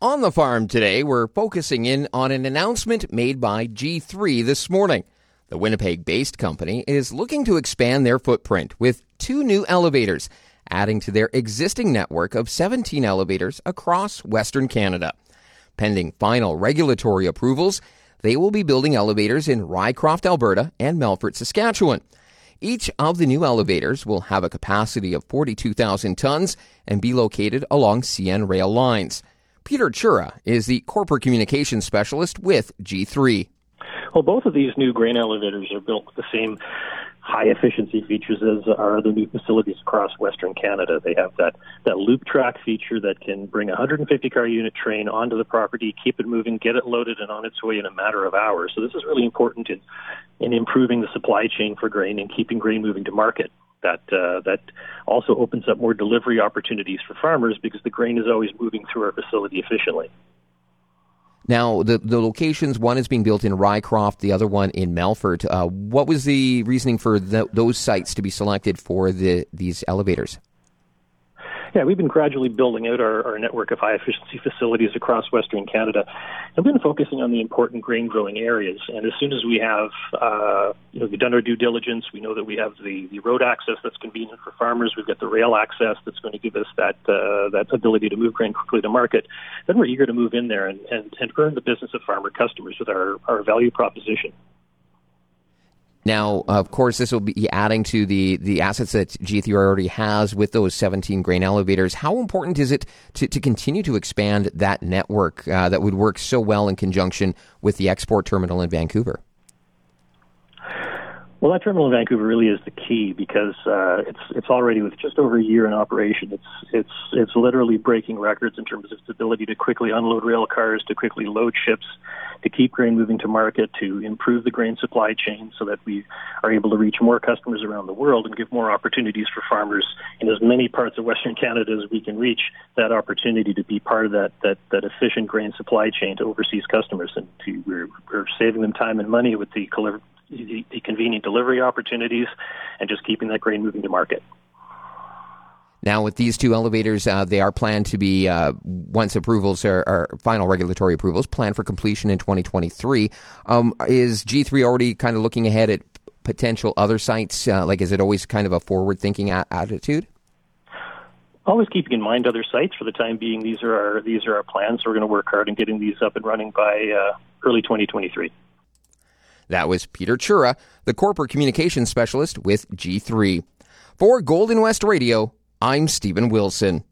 On the farm today, we're focusing in on an announcement made by G3 this morning. The Winnipeg based company is looking to expand their footprint with two new elevators, adding to their existing network of 17 elevators across Western Canada. Pending final regulatory approvals, they will be building elevators in Rycroft, Alberta and Melfort, Saskatchewan. Each of the new elevators will have a capacity of 42,000 tons and be located along CN rail lines. Peter Chura is the corporate communications specialist with G3. Well, both of these new grain elevators are built with the same high efficiency features as our other new facilities across Western Canada. They have that, that loop track feature that can bring a 150 car unit train onto the property, keep it moving, get it loaded and on its way in a matter of hours. So this is really important in, in improving the supply chain for grain and keeping grain moving to market that uh, that also opens up more delivery opportunities for farmers because the grain is always moving through our facility efficiently. Now, the, the locations, one is being built in Rycroft, the other one in Melfort. Uh, what was the reasoning for the, those sites to be selected for the, these elevators? Yeah, we've been gradually building out our, our network of high efficiency facilities across Western Canada. And we've been focusing on the important grain growing areas. And as soon as we have, uh, you know, we've done our due diligence, we know that we have the, the road access that's convenient for farmers, we've got the rail access that's going to give us that, uh, that ability to move grain quickly to market, then we're eager to move in there and, and, and earn the business of farmer customers with our, our value proposition. Now, of course, this will be adding to the, the assets that G3 already has with those 17 grain elevators. How important is it to, to continue to expand that network uh, that would work so well in conjunction with the export terminal in Vancouver? Well, that terminal in Vancouver really is the key because uh, it's it's already with just over a year in operation. It's it's it's literally breaking records in terms of its ability to quickly unload rail cars, to quickly load ships, to keep grain moving to market, to improve the grain supply chain, so that we are able to reach more customers around the world and give more opportunities for farmers in as many parts of Western Canada as we can reach. That opportunity to be part of that that that efficient grain supply chain to overseas customers, and to we're, we're saving them time and money with the the, the convenient delivery opportunities, and just keeping that grain moving to market. Now, with these two elevators, uh, they are planned to be, uh, once approvals are, are, final regulatory approvals, planned for completion in 2023. Um, is G3 already kind of looking ahead at potential other sites? Uh, like, is it always kind of a forward thinking a- attitude? Always keeping in mind other sites. For the time being, these are our these are our plans. So we're going to work hard in getting these up and running by uh, early 2023. That was Peter Chura, the corporate communications specialist with G3. For Golden West Radio, I'm Stephen Wilson.